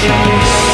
Show